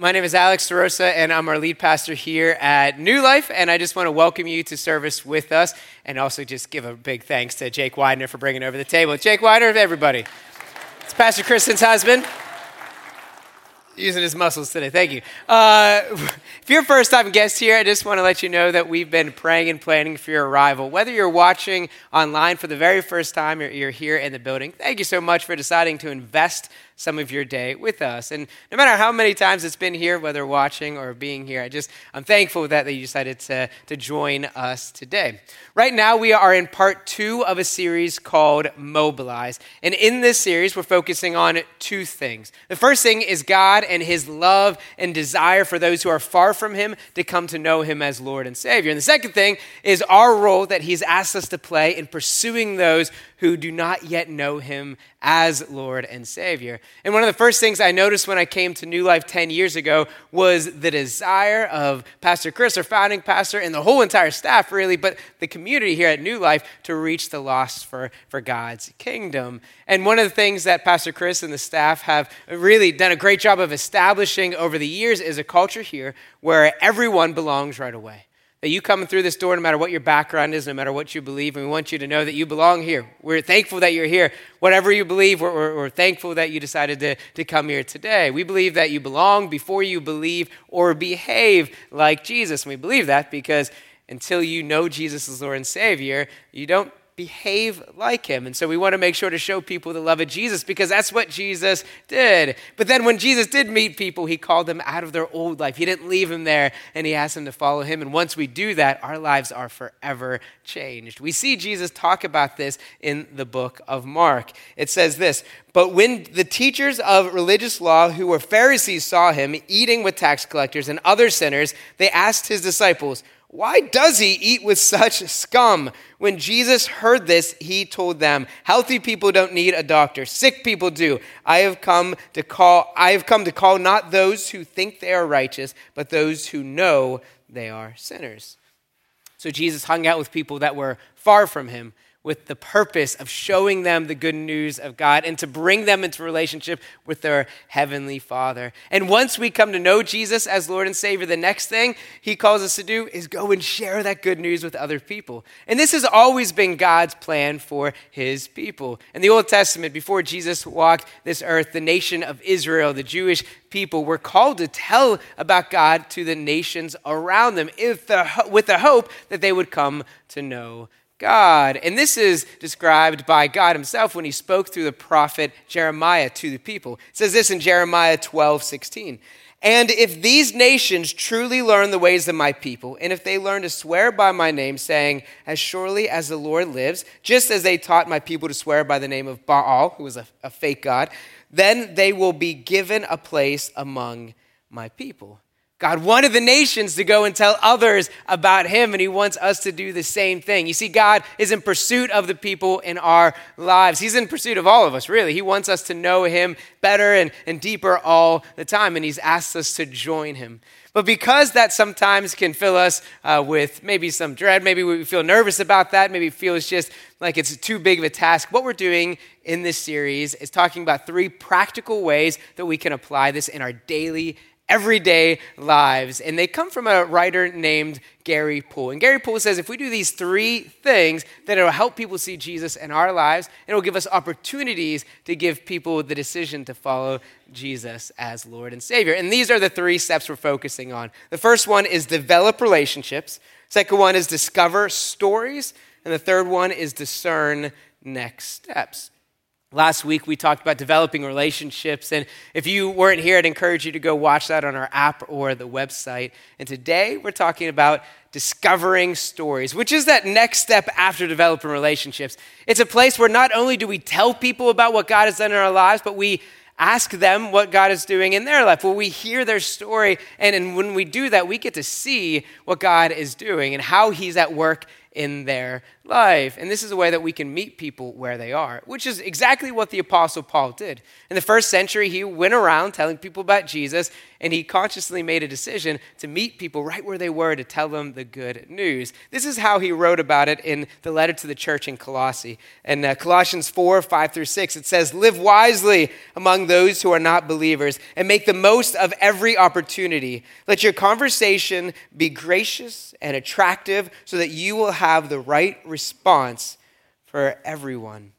My name is Alex DeRosa, and I'm our lead pastor here at New Life. And I just want to welcome you to service with us and also just give a big thanks to Jake Widener for bringing over the table. Jake Widener, everybody. It's Pastor Kristen's husband using his muscles today. Thank you. Uh, if you're a first time guest here, I just want to let you know that we've been praying and planning for your arrival. Whether you're watching online for the very first time or you're here in the building, thank you so much for deciding to invest some of your day with us. And no matter how many times it's been here, whether watching or being here, I just, I'm thankful that, that you decided to, to join us today. Right now, we are in part two of a series called Mobilize. And in this series, we're focusing on two things. The first thing is God and his love and desire for those who are far from him to come to know him as Lord and Savior. And the second thing is our role that he's asked us to play in pursuing those who do not yet know him as Lord and Savior. And one of the first things I noticed when I came to New Life 10 years ago was the desire of Pastor Chris, our founding pastor, and the whole entire staff, really, but the community here at New Life to reach the lost for, for God's kingdom. And one of the things that Pastor Chris and the staff have really done a great job of establishing over the years is a culture here where everyone belongs right away. That you coming through this door, no matter what your background is, no matter what you believe, and we want you to know that you belong here. We're thankful that you're here. Whatever you believe, we're, we're, we're, thankful that you decided to, to come here today. We believe that you belong before you believe or behave like Jesus. And we believe that because until you know Jesus as Lord and Savior, you don't behave like him. And so we want to make sure to show people the love of Jesus because that's what Jesus did. But then when Jesus did meet people, he called them out of their old life. He didn't leave them there and he asked them to follow him. And once we do that, our lives are forever changed. We see Jesus talk about this in the book of Mark. It says this But when the teachers of religious law who were Pharisees saw him eating with tax collectors and other sinners, they asked his disciples, why does he eat with such scum? When Jesus heard this, he told them, Healthy people don't need a doctor, sick people do. I have come to call I have come to call not those who think they are righteous, but those who know they are sinners. So Jesus hung out with people that were far from him with the purpose of showing them the good news of God and to bring them into relationship with their heavenly Father. And once we come to know Jesus as Lord and Savior, the next thing he calls us to do is go and share that good news with other people. And this has always been God's plan for his people. In the Old Testament, before Jesus walked this earth, the nation of Israel, the Jewish people, were called to tell about God to the nations around them with the hope that they would come to know God. And this is described by God himself when he spoke through the prophet Jeremiah to the people. It says this in Jeremiah 12, 16. And if these nations truly learn the ways of my people, and if they learn to swear by my name, saying, As surely as the Lord lives, just as they taught my people to swear by the name of Baal, who was a, a fake God, then they will be given a place among my people. God wanted the nations to go and tell others about him, and he wants us to do the same thing. You see, God is in pursuit of the people in our lives. He's in pursuit of all of us, really. He wants us to know him better and, and deeper all the time, and he's asked us to join him. But because that sometimes can fill us uh, with maybe some dread, maybe we feel nervous about that, maybe feel it's just like it's too big of a task, what we're doing in this series is talking about three practical ways that we can apply this in our daily everyday lives. And they come from a writer named Garry Poole. And Garry Poole says if we do these three things, then it'll help people see Jesus in our lives, and it'll give us opportunities to give people the decision to follow Jesus as Lord and Savior. And these are the three steps we're focusing on. The first one is develop relationships, second one is discover stories, and the third one is discern next steps. Last week, we talked about developing relationships. And if you weren't here, I'd encourage you to go watch that on our app or the website. And today, we're talking about discovering stories, which is that next step after developing relationships. It's a place where not only do we tell people about what God has done in our lives, but we ask them what God is doing in their life. Well, we hear their story, and, and when we do that, we get to see what God is doing and how He's at work in their life. And this is a way that we can meet people where they are, which is exactly what the Apostle Paul did. In the first century, he went around telling people about Jesus, and he consciously made a decision to meet people right where they were to tell them the good news. This is how he wrote about it in the letter to the church in Colossae. In uh, Colossians 4 5 through 6, it says, Live wisely among those who are not believers, and make the most of every opportunity. Let your conversation be gracious and attractive so that you will have the right response for everyone.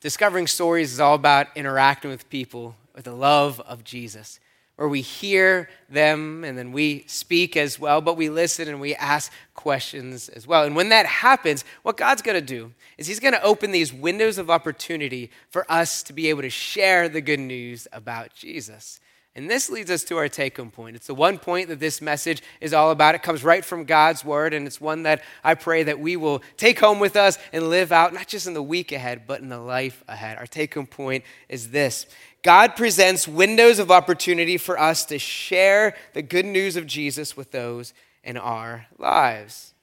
Discovering stories is all about interacting with people with the love of Jesus, where we hear them and then we speak as well, but we listen and we ask questions as well. And when that happens, what God's going to do is He's going to open these windows of opportunity for us to be able to share the good news about Jesus. And this leads us to our take home point. It's the one point that this message is all about. It comes right from God's word, and it's one that I pray that we will take home with us and live out, not just in the week ahead, but in the life ahead. Our take home point is this God presents windows of opportunity for us to share the good news of Jesus with those in our lives.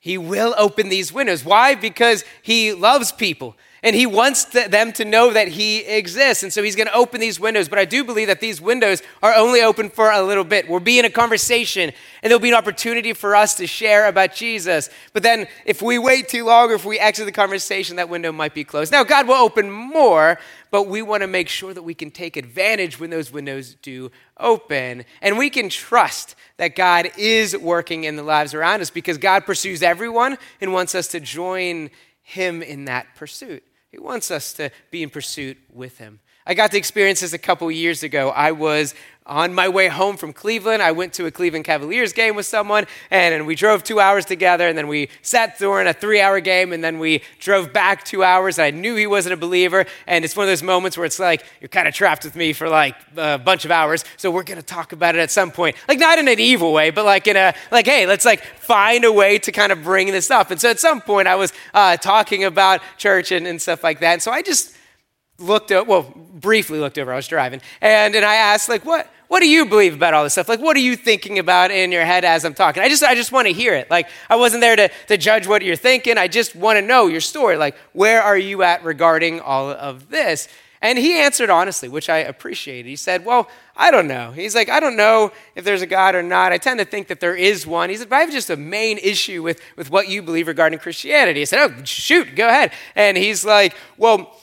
He will open these windows. Why? Because He loves people and he wants them to know that he exists. And so he's going to open these windows. But I do believe that these windows are only open for a little bit. We'll be in a conversation, and there'll be an opportunity for us to share about Jesus. But then if we wait too long or if we exit the conversation, that window might be closed. Now, God will open more, but we want to make sure that we can take advantage when those windows do open. And we can trust that God is working in the lives around us because God pursues everyone and wants us to join him in that pursuit. He wants us to be in pursuit with him. I got to experience this a couple years ago. I was on my way home from Cleveland, I went to a Cleveland Cavaliers game with someone, and, and we drove two hours together, and then we sat during a three hour game, and then we drove back two hours. I knew he wasn't a believer, and it's one of those moments where it's like, you're kind of trapped with me for like a bunch of hours, so we're gonna talk about it at some point. Like, not in an evil way, but like in a, like, hey, let's like find a way to kind of bring this up. And so at some point, I was uh, talking about church and, and stuff like that, and so I just, looked at, well, briefly looked over, I was driving, and, and I asked, like, what, what do you believe about all this stuff? Like, what are you thinking about in your head as I'm talking? I just, I just want to hear it. Like, I wasn't there to, to judge what you're thinking. I just want to know your story. Like, where are you at regarding all of this? And he answered honestly, which I appreciated. He said, Well, I don't know. He's like, I don't know if there's a God or not. I tend to think that there is one. He said, But I have just a main issue with, with what you believe regarding Christianity. I said, Oh, shoot, go ahead. And he's like, Well,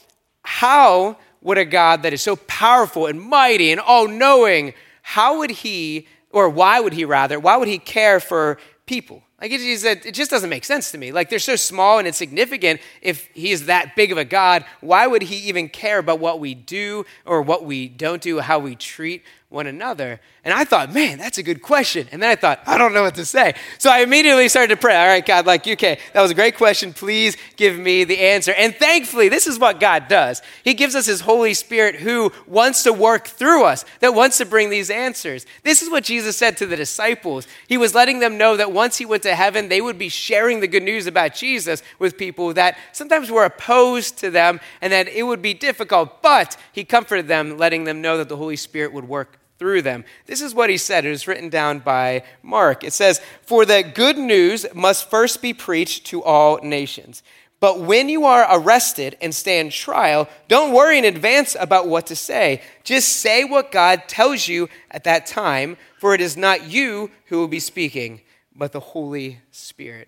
how would a God that is so powerful and mighty and all knowing, how would he, or why would he rather, why would he care for people? Like it, it just doesn't make sense to me. Like they're so small and insignificant. If he is that big of a God, why would he even care about what we do or what we don't do, how we treat one another? And I thought, man, that's a good question. And then I thought, I don't know what to say. So I immediately started to pray. All right, God, like, okay, that was a great question. Please give me the answer. And thankfully, this is what God does. He gives us His Holy Spirit who wants to work through us, that wants to bring these answers. This is what Jesus said to the disciples. He was letting them know that once He went to heaven, they would be sharing the good news about Jesus with people that sometimes were opposed to them and that it would be difficult. But He comforted them, letting them know that the Holy Spirit would work through them. This is what he said. It was written down by Mark. It says, For the good news must first be preached to all nations. But when you are arrested and stand trial, don't worry in advance about what to say. Just say what God tells you at that time, for it is not you who will be speaking, but the Holy Spirit.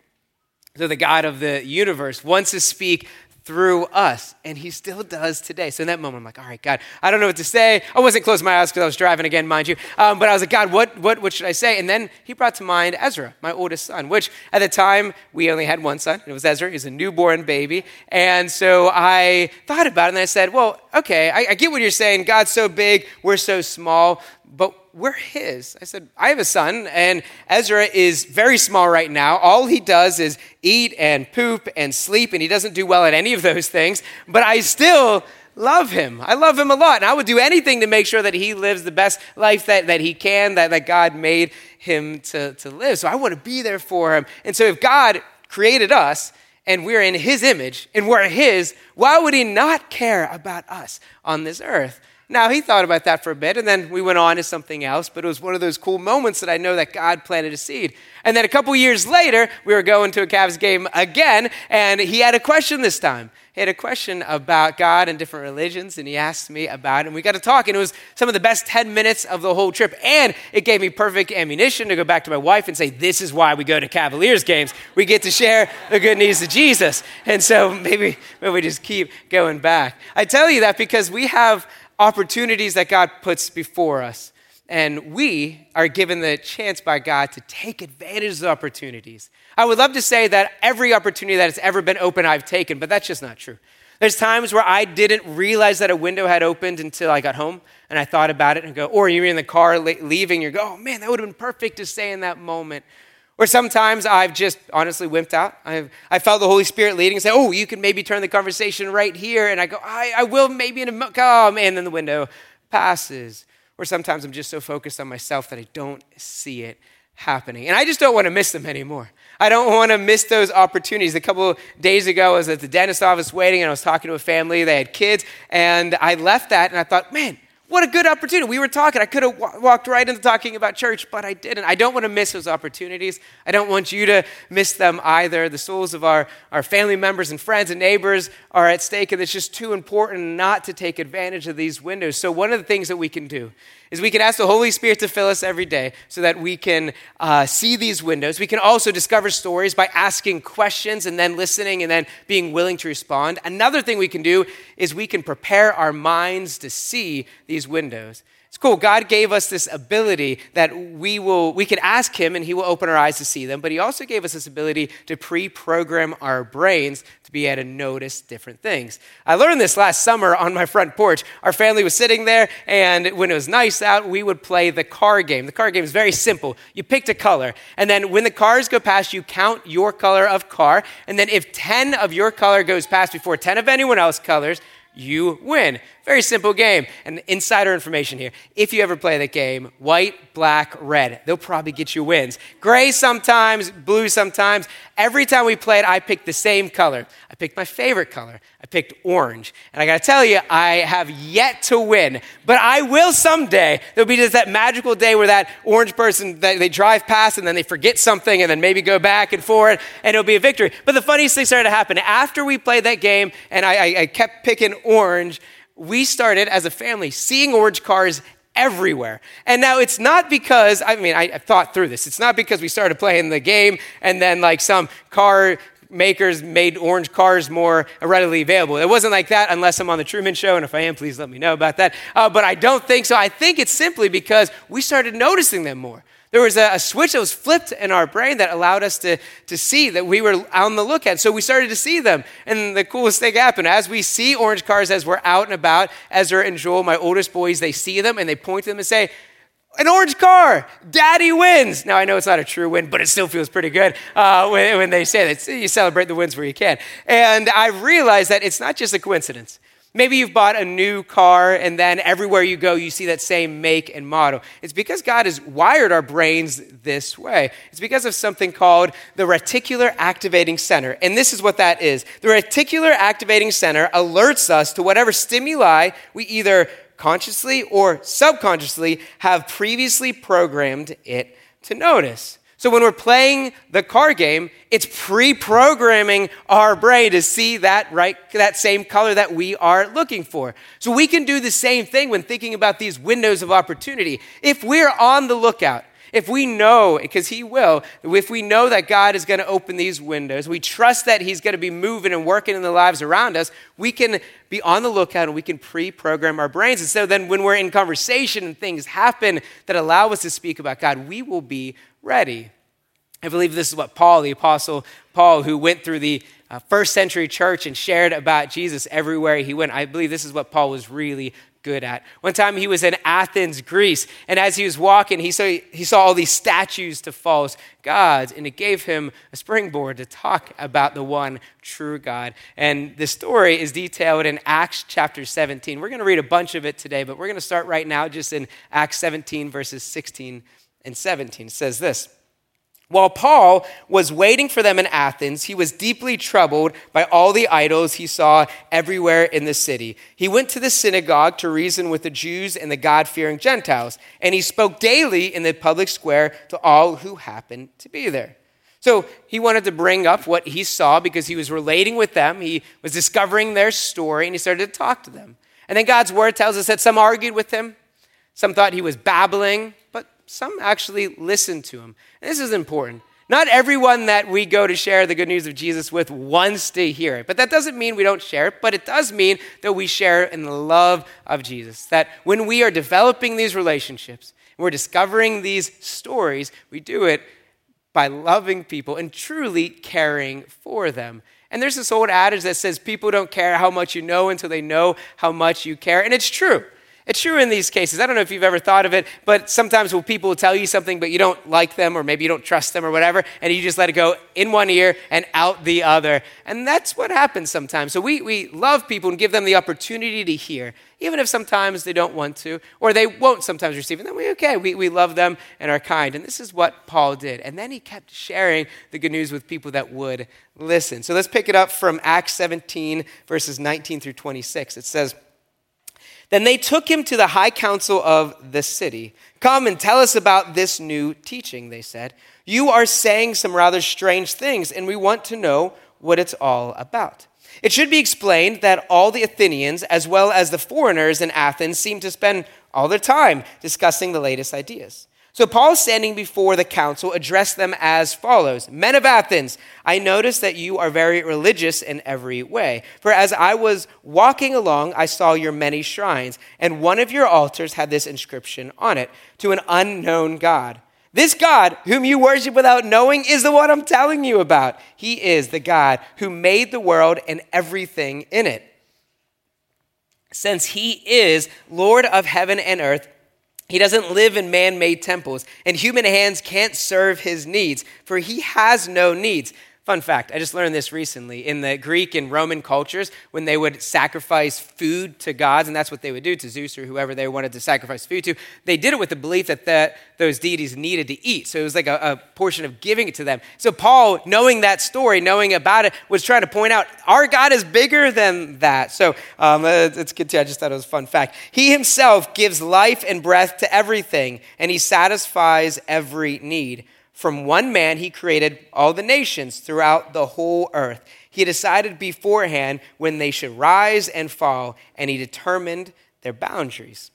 So, the God of the universe wants to speak through us. And he still does today. So in that moment, I'm like, all right, God, I don't know what to say. I wasn't closing my eyes because I was driving again, mind you. Um, but I was like, God, what, what, what should I say? And then he brought to mind Ezra, my oldest son, which at the time we only had one son. It was Ezra. He was a newborn baby. And so I thought about it and I said, well, okay, I, I get what you're saying. God's so big, we're so small. But we're his. I said, I have a son, and Ezra is very small right now. All he does is eat and poop and sleep, and he doesn't do well at any of those things, but I still love him. I love him a lot, and I would do anything to make sure that he lives the best life that, that he can, that, that God made him to, to live. So I want to be there for him. And so if God created us, and we're in his image and we're his, why would he not care about us on this earth? Now, he thought about that for a bit, and then we went on to something else, but it was one of those cool moments that I know that God planted a seed. And then a couple years later, we were going to a Cavs game again, and he had a question this time. He had a question about God and different religions, and he asked me about it, and we got to talk, and it was some of the best 10 minutes of the whole trip. And it gave me perfect ammunition to go back to my wife and say, This is why we go to Cavaliers games. We get to share the good news of Jesus. And so maybe, maybe we just keep going back. I tell you that because we have opportunities that God puts before us. And we are given the chance by God to take advantage of the opportunities. I would love to say that every opportunity that has ever been open, I've taken, but that's just not true. There's times where I didn't realize that a window had opened until I got home and I thought about it and go, or you're in the car leaving, you go, oh man, that would have been perfect to say in that moment. Or sometimes I've just honestly wimped out. I've, I felt the Holy Spirit leading and say, oh, you can maybe turn the conversation right here. And I go, I, I will maybe in a moment. Oh, man, then the window passes. Or sometimes I'm just so focused on myself that I don't see it happening. And I just don't want to miss them anymore. I don't want to miss those opportunities. A couple days ago, I was at the dentist office waiting and I was talking to a family. They had kids. And I left that and I thought, man, what a good opportunity. We were talking. I could have walked right into talking about church, but I didn't. I don't want to miss those opportunities. I don't want you to miss them either. The souls of our, our family members and friends and neighbors are at stake, and it's just too important not to take advantage of these windows. So, one of the things that we can do is we can ask the Holy Spirit to fill us every day so that we can uh, see these windows. We can also discover stories by asking questions and then listening and then being willing to respond. Another thing we can do is we can prepare our minds to see these windows. It's cool. God gave us this ability that we will we can ask him and he will open our eyes to see them, but he also gave us this ability to pre-program our brains to be able to notice different things. I learned this last summer on my front porch. Our family was sitting there and when it was nice out, we would play the car game. The car game is very simple. You picked a color, and then when the cars go past, you count your color of car, and then if 10 of your color goes past before 10 of anyone else's colors, you win. Very simple game. And insider information here. If you ever play that game, white, black, red, they'll probably get you wins. Gray sometimes, blue sometimes. Every time we played, I picked the same color. I picked my favorite color. I picked orange. And I gotta tell you, I have yet to win, but I will someday. There'll be just that magical day where that orange person, they drive past and then they forget something and then maybe go back and forth and it'll be a victory. But the funniest thing started to happen after we played that game and I, I, I kept picking orange we started as a family seeing orange cars everywhere. And now it's not because, I mean, I, thought through this. It's not because we started playing the game and then like some car makers made orange cars more readily available. It wasn't like that unless I'm on the Truman Show, and if I am, please let me know about that. Uh, but I don't think so. I think it's simply because we started noticing them more. There was a, a, switch that was flipped in our brain that allowed us to, to see that we were on the lookout. So we started to see them. And the coolest thing happened. As we see orange cars as we're out and about, Ezra and Joel, my oldest boys, they see them and they point to them and say, an orange car, daddy wins. Now, I know it's not a true win, but it still feels pretty good uh, when, when they say that. You celebrate the wins where you can. And I realized that it's not just a coincidence. Maybe you've bought a new car and then everywhere you go, you see that same make and model. It's because God has wired our brains this way. It's because of something called the reticular activating center. And this is what that is the reticular activating center alerts us to whatever stimuli we either consciously or subconsciously have previously programmed it to notice. So when we're playing the car game, it's pre-programming our brain to see that right that same color that we are looking for. So we can do the same thing when thinking about these windows of opportunity. If we're on the lookout, if we know, because He will, if we know that God is going to open these windows, we trust that He's going to be moving and working in the lives around us, we can be on the lookout and we can pre program our brains. And so then when we're in conversation and things happen that allow us to speak about God, we will be ready. I believe this is what Paul, the Apostle Paul, who went through the uh, first century church and shared about Jesus everywhere he went, I believe this is what Paul was really good at. One time he was in Athens, Greece, and as he was walking, he saw, he saw all these statues to false gods, and it gave him a springboard to talk about the one true God. And the story is detailed in Acts chapter 17. We're going to read a bunch of it today, but we're going to start right now just in Acts 17, verses 16 and 17. It says this. While Paul was waiting for them in Athens, he was deeply troubled by all the idols he saw everywhere in the city. He went to the synagogue to reason with the Jews and the God fearing Gentiles, and he spoke daily in the public square to all who happened to be there. So he wanted to bring up what he saw because he was relating with them. He was discovering their story, and he started to talk to them. And then God's word tells us that some argued with him, some thought he was babbling, some actually listen to him. And this is important. Not everyone that we go to share the good news of Jesus with wants to hear it, but that doesn't mean we don't share it, but it does mean that we share in the love of Jesus. That when we are developing these relationships, we're discovering these stories, we do it by loving people and truly caring for them. And there's this old adage that says people don't care how much you know until they know how much you care. And it's true. It's true in these cases. I don't know if you've ever thought of it, but sometimes when people will tell you something, but you don't like them, or maybe you don't trust them, or whatever, and you just let it go in one ear and out the other. And that's what happens sometimes. So we, we love people and give them the opportunity to hear, even if sometimes they don't want to, or they won't sometimes receive. And then we, okay, we, we love them and are kind. And this is what Paul did. And then he kept sharing the good news with people that would listen. So let's pick it up from Acts 17, verses 19 through 26. It says, then they took him to the high council of the city. Come and tell us about this new teaching, they said. You are saying some rather strange things, and we want to know what it's all about. It should be explained that all the Athenians, as well as the foreigners in Athens, seem to spend all their time discussing the latest ideas. So Paul, standing before the council, addressed them as follows Men of Athens, I notice that you are very religious in every way. For as I was walking along, I saw your many shrines, and one of your altars had this inscription on it To an unknown God. This God, whom you worship without knowing, is the one I'm telling you about. He is the God who made the world and everything in it. Since he is Lord of heaven and earth, he doesn't live in man made temples, and human hands can't serve his needs, for he has no needs. Fun fact, I just learned this recently. In the Greek and Roman cultures, when they would sacrifice food to gods, and that's what they would do to Zeus or whoever they wanted to sacrifice food to, they did it with the belief that the, those deities needed to eat. So it was like a, a portion of giving it to them. So Paul, knowing that story, knowing about it, was trying to point out our God is bigger than that. So um, it's good too. I just thought it was a fun fact. He himself gives life and breath to everything, and he satisfies every need. From one man, he created all the nations throughout the whole earth. He decided beforehand when they should rise and fall, and he determined their boundaries.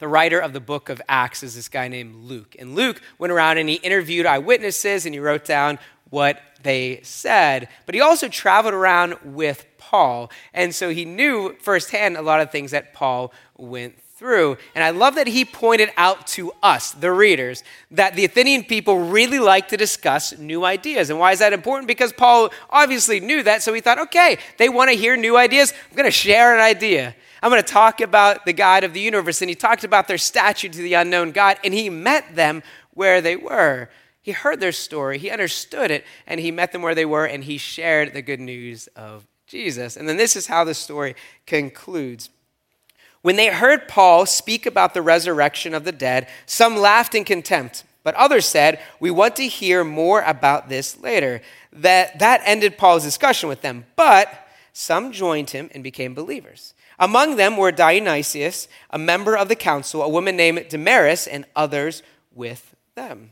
The writer of the book of Acts is this guy named Luke. And Luke went around and he interviewed eyewitnesses and he wrote down what they said. But he also traveled around with Paul. And so he knew firsthand a lot of things that Paul went through. And I love that he pointed out to us, the readers, that the Athenian people really like to discuss new ideas. And why is that important? Because Paul obviously knew that. So he thought, okay, they want to hear new ideas. I'm going to share an idea. I'm going to talk about the God of the universe. And he talked about their statue to the unknown God, and he met them where they were. He heard their story, he understood it, and he met them where they were, and he shared the good news of Jesus. And then this is how the story concludes. When they heard Paul speak about the resurrection of the dead, some laughed in contempt, but others said, We want to hear more about this later. That, that ended Paul's discussion with them, but some joined him and became believers. Among them were Dionysius, a member of the council, a woman named Damaris, and others with them.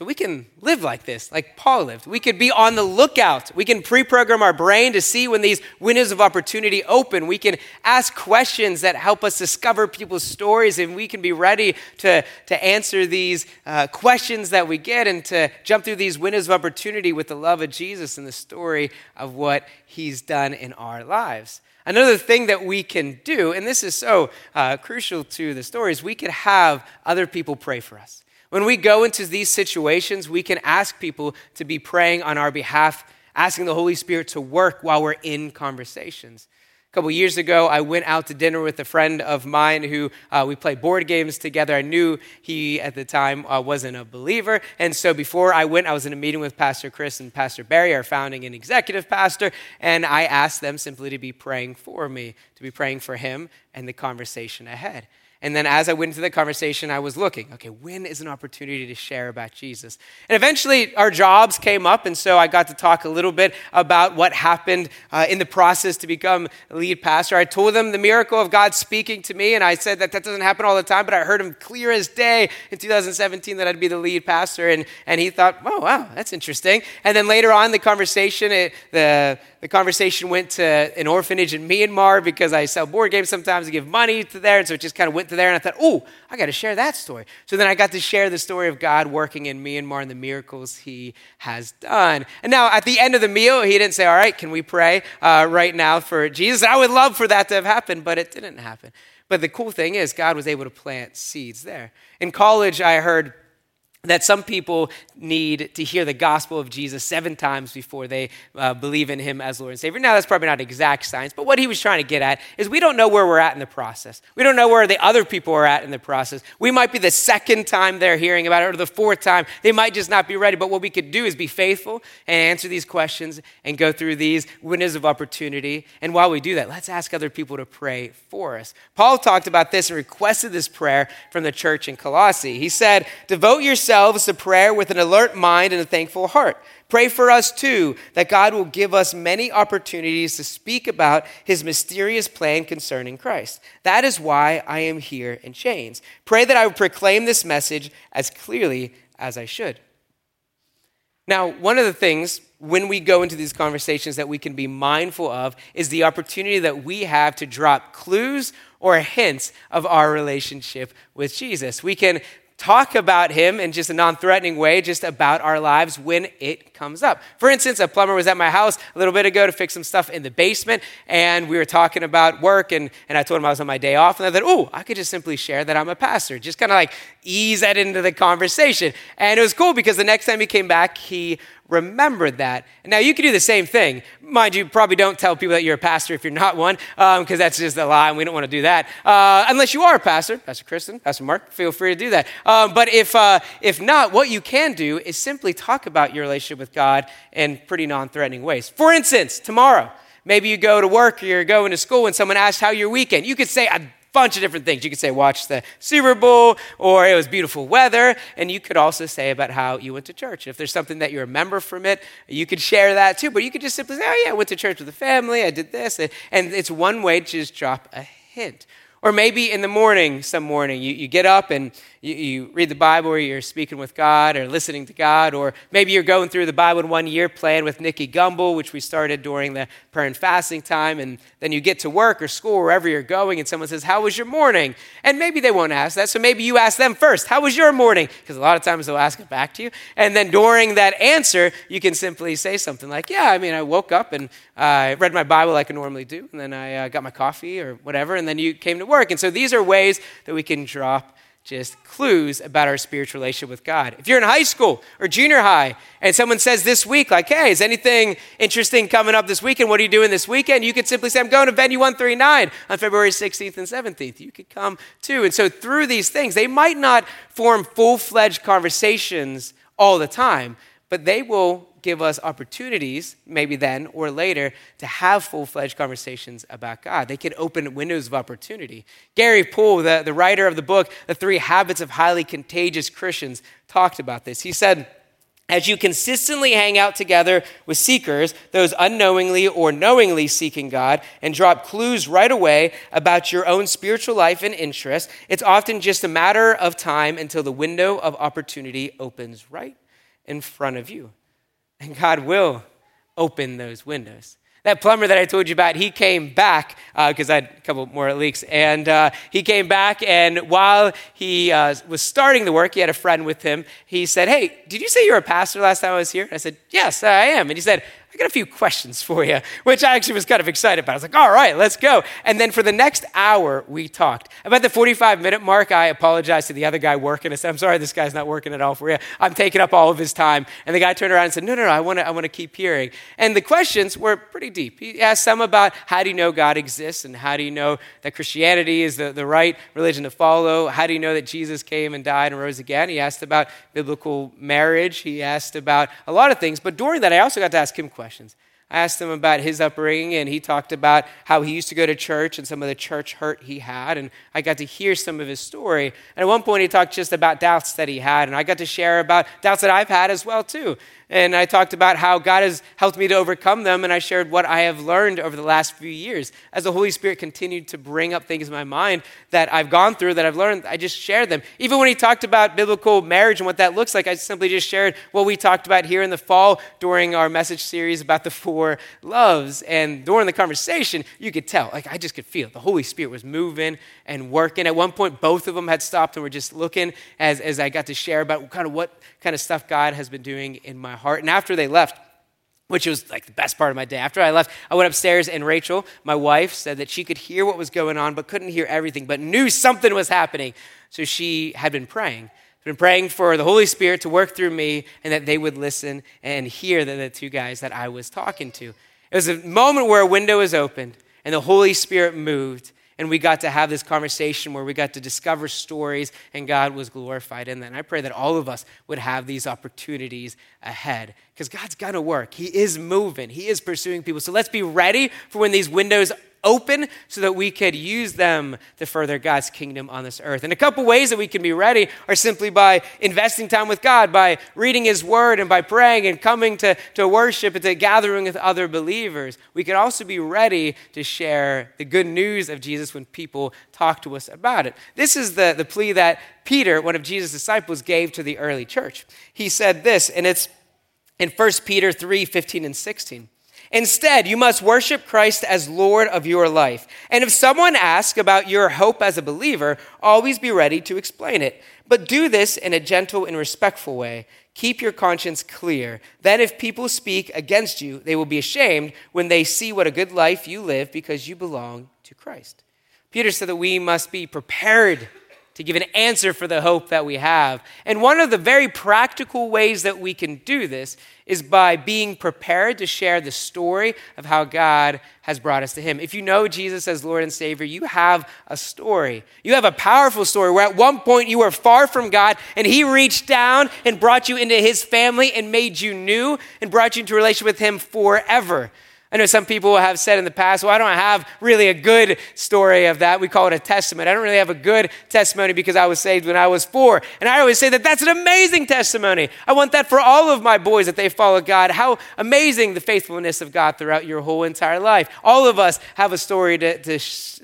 So we can live like this, like Paul lived. We could be on the lookout. We can pre program our brain to see when these windows of opportunity open. We can ask questions that help us discover people's stories, and we can be ready to, to answer these uh, questions that we get and to jump through these windows of opportunity with the love of Jesus and the story of what he's done in our lives. Another thing that we can do, and this is so uh, crucial to the story, is we could have other people pray for us. When we go into these situations, we can ask people to be praying on our behalf, asking the Holy Spirit to work while we're in conversations. A couple years ago, I went out to dinner with a friend of mine who uh, we played board games together. I knew he at the time uh, wasn't a believer. And so before I went, I was in a meeting with Pastor Chris and Pastor Barry, our founding and executive pastor. And I asked them simply to be praying for me, to be praying for him and the conversation ahead. And then as I went into the conversation, I was looking, okay, when is an opportunity to share about Jesus? And eventually our jobs came up, and so I got to talk a little bit about what happened uh, in the process to become lead pastor. I told them the miracle of God speaking to me, and I said that that doesn't happen all the time, but I heard him clear as day in 2017 that I'd be the lead pastor, and, and he thought, oh, wow, that's interesting. And then later on, the conversation, it, the, the conversation went to an orphanage in Myanmar because I sell board games sometimes and give money to there, and so it just kind of went to there, and I thought, oh, I got to share that story. So then I got to share the story of God working in Myanmar and the miracles He has done. And now at the end of the meal, He didn't say, all right, can we pray uh, right now for Jesus? I would love for that to have happened, but it didn't happen. But the cool thing is, God was able to plant seeds there. In college, I heard that some people need to hear the gospel of Jesus seven times before they uh, believe in him as Lord and Savior. Now, that's probably not exact science, but what he was trying to get at is we don't know where we're at in the process. We don't know where the other people are at in the process. We might be the second time they're hearing about it or the fourth time. They might just not be ready, but what we could do is be faithful and answer these questions and go through these windows of opportunity. And while we do that, let's ask other people to pray for us. Paul talked about this and requested this prayer from the church in Colossae. He said, Devote yourselves to prayer with an alert mind and a thankful heart. Pray for us too, that God will give us many opportunities to speak about his mysterious plan concerning Christ. That is why I am here in chains. Pray that I will proclaim this message as clearly as I should. Now, one of the things when we go into these conversations that we can be mindful of is the opportunity that we have to drop clues or hints of our relationship with Jesus. We can talk about him in just a non threatening way, just about our lives when it comes up. For instance, a plumber was at my house a little bit ago to fix some stuff in the basement, and we were talking about work, and, and I told him I was on my day off, and I thought, oh, I could just simply share that I'm a pastor, just kind of like ease that into the conversation. And it was cool because the next time he came back, he remembered that. Now you can do the same thing. Mind you, probably don't tell people that you're a pastor if you're not one, because um, that's just a lie, and we don't want to do that. Uh, unless you are a pastor, Pastor Kristen, Pastor Mark, feel free to do that. Um, but if, uh, if not, what you can do is simply talk about your relationship with God in pretty non threatening ways. For instance, tomorrow, maybe you go to work or you're going to school and someone asks how your weekend. You could say, bunch of different things. You could say, watch the Super Bowl, or it was beautiful weather. And you could also say about how you went to church. If there's something that you remember from it, you could share that too. But you could just simply say, oh, yeah, I went to church with the family, I did this. And it's one way to just drop a hint. Or maybe in the morning, some morning, you, you get up and you, you, read the Bible or you're speaking with God or listening to God. Or maybe you're going through the Bible in one year playing with Nicky Gumbel, which we started during the prayer and fasting time. And then you get to work or school, wherever you're going, and someone says, How was your morning? And maybe they won't ask that. So maybe you ask them first, How was your morning? Because a lot of times they'll ask it back to you. And then during that answer, you can simply say something like, Yeah, I mean, I woke up and I read my Bible like I normally do. And then I uh, got my coffee or whatever. And then you came to work. And so these are ways that we can drop just clues about our spiritual relationship with God. If you're in high school or junior high and someone says this week, like, hey, is anything interesting coming up this weekend? What are you doing this weekend? You could simply say, I'm going to venue 139 on February 16th and 17th. You could come too. And so through these things, they might not form full fledged conversations all the time, but they will give us opportunities, maybe then or later, to have full fledged conversations about God. They can open windows of opportunity. Garry Poole, the, the writer of the book, The Three Habits of Highly Contagious Christians, talked about this. He said, as you consistently hang out together with seekers, those unknowingly or knowingly seeking God, and drop clues right away about your own spiritual life and interests, it's often just a matter of time until the window of opportunity opens right in front of you. And God will open those windows. That plumber that I told you about, he came back because uh, I had a couple more leaks. And uh, he came back, and while he uh, was starting the work, he had a friend with him. He said, Hey, did you say you were a pastor last time I was here? I said, Yes, I am. And he said, I got a few questions for you, which I actually was kind of excited about. I was like, all right, let's go. And then for the next hour, we talked. About the 45 minute mark, I apologized to the other guy working. I said, I'm sorry, this guy's not working at all for you. I'm taking up all of his time. And the guy turned around and said, no, no, no, I want to I wanna keep hearing. And the questions were pretty deep. He asked some about how do you know God exists and how do you know that Christianity is the, the right religion to follow? How do you know that Jesus came and died and rose again? He asked about biblical marriage. He asked about a lot of things. But during that, I also got to ask him questions questions. I asked him about his upbringing, and he talked about how he used to go to church and some of the church hurt he had. And I got to hear some of his story. And at one point, he talked just about doubts that he had, and I got to share about doubts that I've had as well, too. And I talked about how God has helped me to overcome them, and I shared what I have learned over the last few years. As the Holy Spirit continued to bring up things in my mind that I've gone through, that I've learned, I just shared them. Even when he talked about biblical marriage and what that looks like, I simply just shared what we talked about here in the fall during our message series about the four loves. And during the conversation, you could tell, like, I just could feel the Holy Spirit was moving and working. At one point, both of them had stopped and were just looking as, as I got to share about kind of what kind of stuff God has been doing in my heart. And after they left, which was like the best part of my day. After I left, I went upstairs, and Rachel, my wife, said that she could hear what was going on, but couldn't hear everything, but knew something was happening. So she had been praying. Been praying for the Holy Spirit to work through me and that they would listen and hear the, the two guys that I was talking to. It was a moment where a window was opened and the Holy Spirit moved and we got to have this conversation where we got to discover stories and God was glorified in that. And I pray that all of us would have these opportunities ahead because God's going to work. He is moving, He is pursuing people. So let's be ready for when these windows open so that we could use them to further God's kingdom on this earth. And a couple ways that we can be ready are simply by investing time with God, by reading His Word, and by praying and coming to, to worship and to gathering with other believers. We can also be ready to share the good news of Jesus when people talk to us about it. This is the, the plea that Peter, one of Jesus' disciples, gave to the early church. He said this, and it's in 1 Peter 3 15 and 16. Instead, you must worship Christ as Lord of your life. And if someone asks about your hope as a believer, always be ready to explain it. But do this in a gentle and respectful way. Keep your conscience clear. Then, if people speak against you, they will be ashamed when they see what a good life you live because you belong to Christ. Peter said that we must be prepared to give an answer for the hope that we have. And one of the very practical ways that we can do this is by being prepared to share the story of how God has brought us to Him. If you know Jesus as Lord and Savior, you have a story. You have a powerful story where at one point you were far from God and He reached down and brought you into His family and made you new and brought you into a relationship with Him forever. I know some people have said in the past, well, I don't have really a good story of that. We call it a testament. I don't really have a good testimony because I was saved when I was four. And I always say that that's an amazing testimony. I want that for all of my boys that they follow God. How amazing the faithfulness of God throughout your whole entire life. All of us have a story to, to,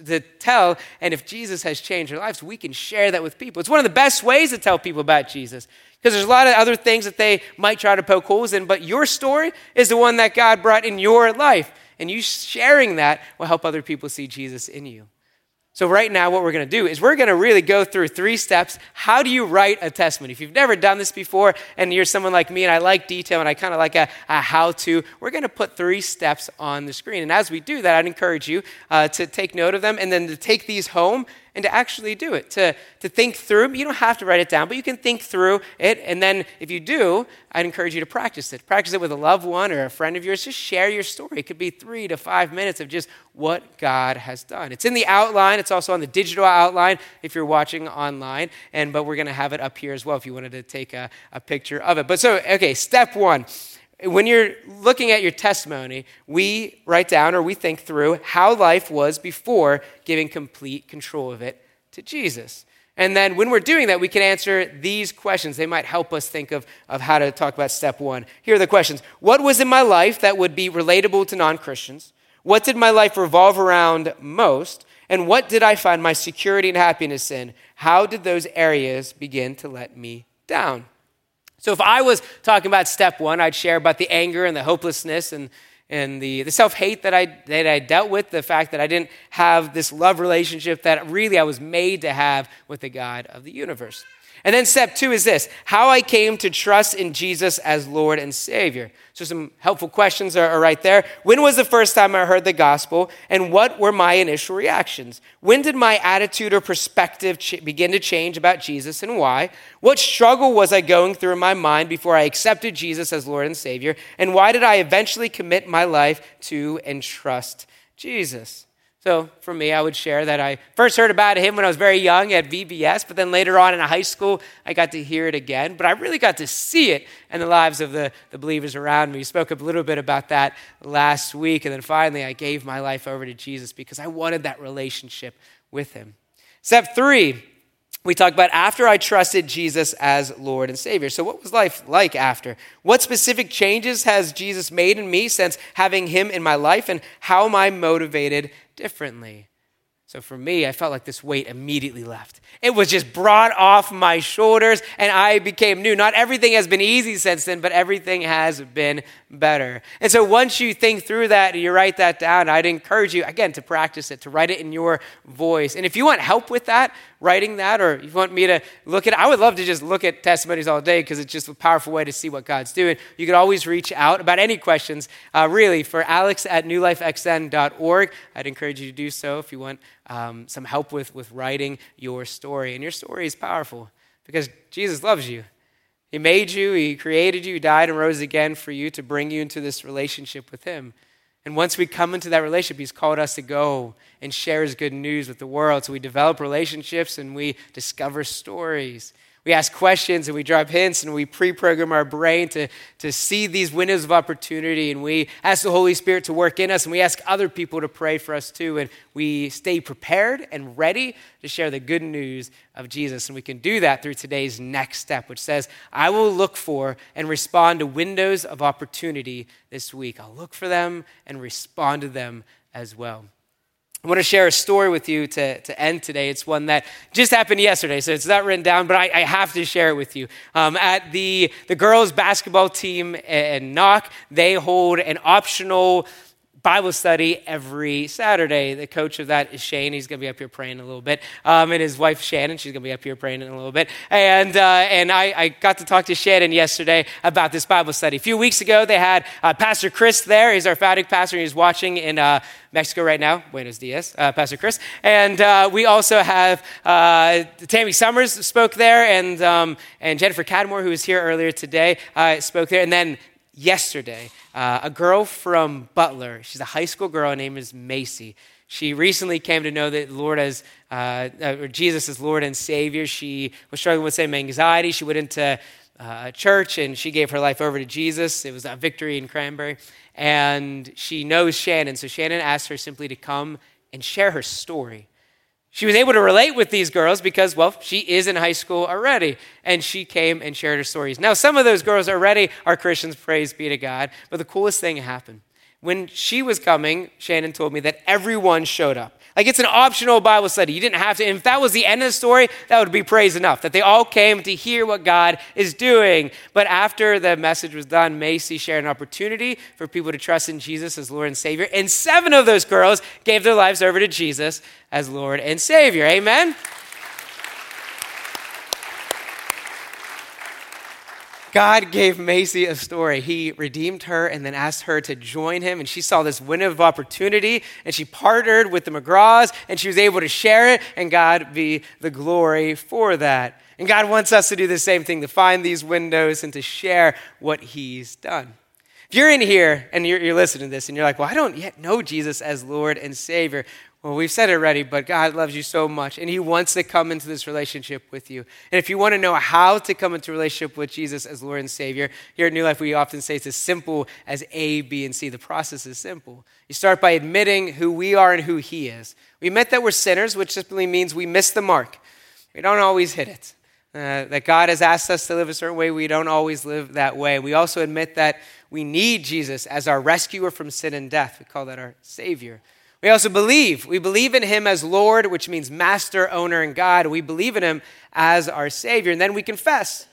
to tell. And if Jesus has changed our lives, we can share that with people. It's one of the best ways to tell people about Jesus because there's a lot of other things that they might try to poke holes in, but your story is the one that God brought in your life. And you sharing that will help other people see Jesus in you. So, right now, what we're going to do is we're going to really go through three steps. How do you write a testimony? If you've never done this before and you're someone like me and I like detail and I kind of like a, a, how to, we're going to put three steps on the screen. And as we do that, I'd encourage you uh, to take note of them and then to take these home and to actually do it, to, to think through. You don't have to write it down, but you can think through it. And then if you do, I'd encourage you to practice it. Practice it with a loved one or a friend of yours. Just share your story. It could be three to five minutes of just what God has done. It's in the outline. It's also on the digital outline if you're watching online. And but we're to have it up here as well if you wanted to take a, a picture of it. But so, okay, step one when you're looking at your testimony, we write down or we think through how life was before giving complete control of it to Jesus. And then when we're doing that, we can answer these questions. They might help us think of, of how to talk about step one. Here are the questions What was in my life that would be relatable to non Christians? What did my life revolve around most? And what did I find my security and happiness in? How did those areas begin to let me down? So if I was talking about step one, I'd share about the anger and the hopelessness and, and the, the self hate that I, that I dealt with, the fact that I didn't have this love relationship that really I was made to have with the God of the universe. And then step two is this how I came to trust in Jesus as Lord and Savior. So, some helpful questions are, are, right there. When was the first time I heard the gospel, and what were my initial reactions? When did my attitude or perspective ch- begin to change about Jesus, and why? What struggle was I going through in my mind before I accepted Jesus as Lord and Savior, and why did I eventually commit my life to and trust Jesus? So for me, I would share that I first heard about him when I was very young at VBS, but then later on in high school, I got to hear it again. But I really got to see it in the lives of the, the believers around me. We spoke a little bit about that last week. And then finally, I gave my life over to Jesus because I wanted that relationship with him. Step three, we talk about after I trusted Jesus as Lord and Savior. So, what was life like after? What specific changes has Jesus made in me since having Him in my life, and how am I motivated differently? So, for me, I felt like this weight immediately left. It was just brought off my shoulders and I became new. Not everything has been easy since then, but everything has been better. And so once you think through that and you write that down, I'd encourage you, again, to practice it, to write it in your voice. And if you want help with that, writing that, or you want me to look at I would love to just look at testimonies all day because it's just a powerful way to see what God's doing. You can always reach out about any questions, uh, really, for alex at newlifexn.org. I'd encourage you to do so if you want um, some help with, with writing your story. And your story is powerful because Jesus loves you. He made you, He created you, He died and rose again for you to bring you into this relationship with Him. And once we come into that relationship, He's called us to go and share His good news with the world. So we develop relationships and we discover stories we ask questions and we drop hints and we pre program our brain to, to see these windows of opportunity. And we ask the Holy Spirit to work in us and we ask other people to pray for us too. And we stay prepared and ready to share the good news of Jesus. And we can do that through today's next step, which says, I will look for and respond to windows of opportunity this week. I'll look for them and respond to them as well. I want to share a story with you to, to end today. It's one that just happened yesterday, so it's not written down, but I, I have to share it with you. Um, at the, the girls' basketball team in Knoch, they hold an optional Bible study every Saturday. The coach of that is Shane. He's going to be up here praying a little bit. Um, and his wife, Shannon, she's going to be up here praying in a little bit. And, uh, and I, I, got to talk to Shannon yesterday about this Bible study. A few weeks ago, they had uh, Pastor Chris there. He's our founding pastor. He's watching in uh, Mexico right now. Buenos dias, uh, Pastor Chris. And uh, we also have uh, Tammy Summers spoke there, and, um, and Jennifer Cadmore, who was here earlier today, spoke there. And then yesterday. Uh, a girl from Butler, she's a high school girl, her name is Macy. She recently came to know that Lord as uh, or Jesus is Lord and Savior. She was struggling with same anxiety. She went into uh, church and she gave her life over to Jesus. It was a victory in Cranberry, and she knows Shannon. So Shannon asked her simply to come and share her story. She was able to relate with these girls because, well, she is in high school already, and she came and shared her stories. Now, some of those girls already are Christians, praise be to God, but the coolest thing happened. When she was coming, Shannon told me that everyone showed up. Like it's an optional Bible study. You didn't have to. And if that was the end of the story, that would be praise enough. That they all came to hear what God is doing. But after the message was done, Macy shared an opportunity for people to trust in Jesus as Lord and Savior. And seven of those girls gave their lives over to Jesus as Lord and Savior. Amen. God gave Macy a story. He redeemed her and then asked her to join him. And she saw this window of opportunity and she partnered with the McGraws and she was able to share it. And God be the glory for that. And God wants us to do the same thing to find these windows and to share what He's done. If you're in here and you're, you're listening to this and you're like, well, I don't yet know Jesus as Lord and Savior, well, we've said it already, but God loves you so much, and He wants to come into this relationship with you. And if you want to know how to come into relationship with Jesus as Lord and Savior, here at New Life, we often say it's as simple as A, B, and C. The process is simple. You start by admitting who we are and who He is. We admit that we're sinners, which simply means we miss the mark. We don't always hit it. Uh, that God has asked us to live a certain way, we don't always live that way. We also admit that we need Jesus as our rescuer from sin and death. We call that our Savior. We also believe. We believe in him as Lord, which means master, owner, and God. We believe in him as our Savior. And then we confess.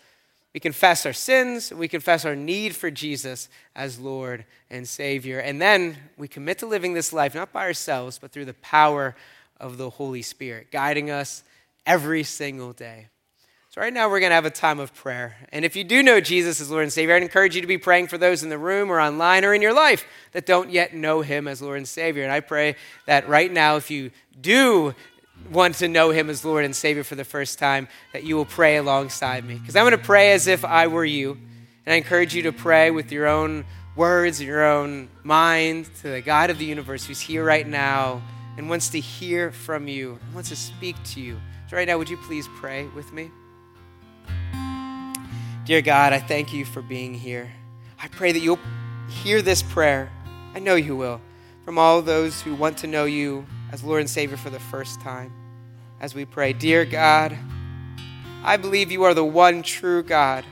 We confess our sins. We confess our need for Jesus as Lord and Savior. And then we commit to living this life not by ourselves, but through the power of the Holy Spirit, guiding us every single day. So, right now, we're going to have a time of prayer. And if you do know Jesus as Lord and Savior, I'd encourage you to be praying for those in the room or online or in your life that don't yet know Him as Lord and Savior. And I pray that right now, if you do want to know Him as Lord and Savior for the first time, that you will pray alongside me. Because I'm going to pray as if I were you. And I encourage you to pray with your own words, your own mind to the God of the universe who's here right now and wants to hear from you, wants to speak to you. So, right now, would you please pray with me? Dear God, I thank you for being here. I pray that you'll hear this prayer. I know you will. From all those who want to know you as Lord and Savior for the first time. As we pray, Dear God, I believe you are the one true God.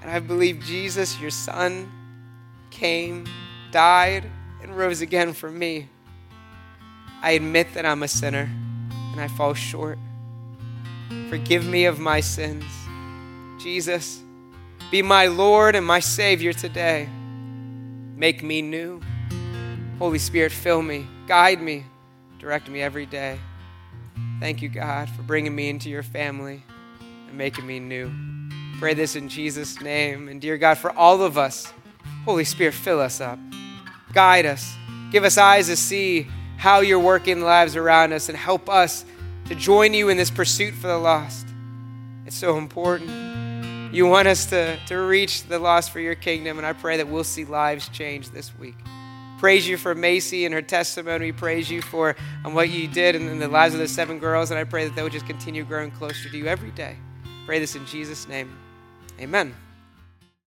And I believe Jesus, your Son, came, died, and rose again for me. I admit that I'm a sinner and I fall short. Forgive me of my sins. Jesus, be my Lord and my Savior today. Make me new. Holy Spirit, fill me, guide me, direct me every day. Thank you, God, for bringing me into your family and making me new. Pray this in Jesus' name. And dear God, for all of us, Holy Spirit, fill us up. Guide us. Give us eyes to see how you're working lives around us and help us to join you in this pursuit for the lost. It's so important. You want us to, to reach the lost for your kingdom, and I pray that we'll see lives change this week. Praise you for Macy and her testimony. Praise you for um, what you did in, in the lives of the seven girls, and I pray that they would just continue growing closer to you every day. Pray this in Jesus' name. Amen.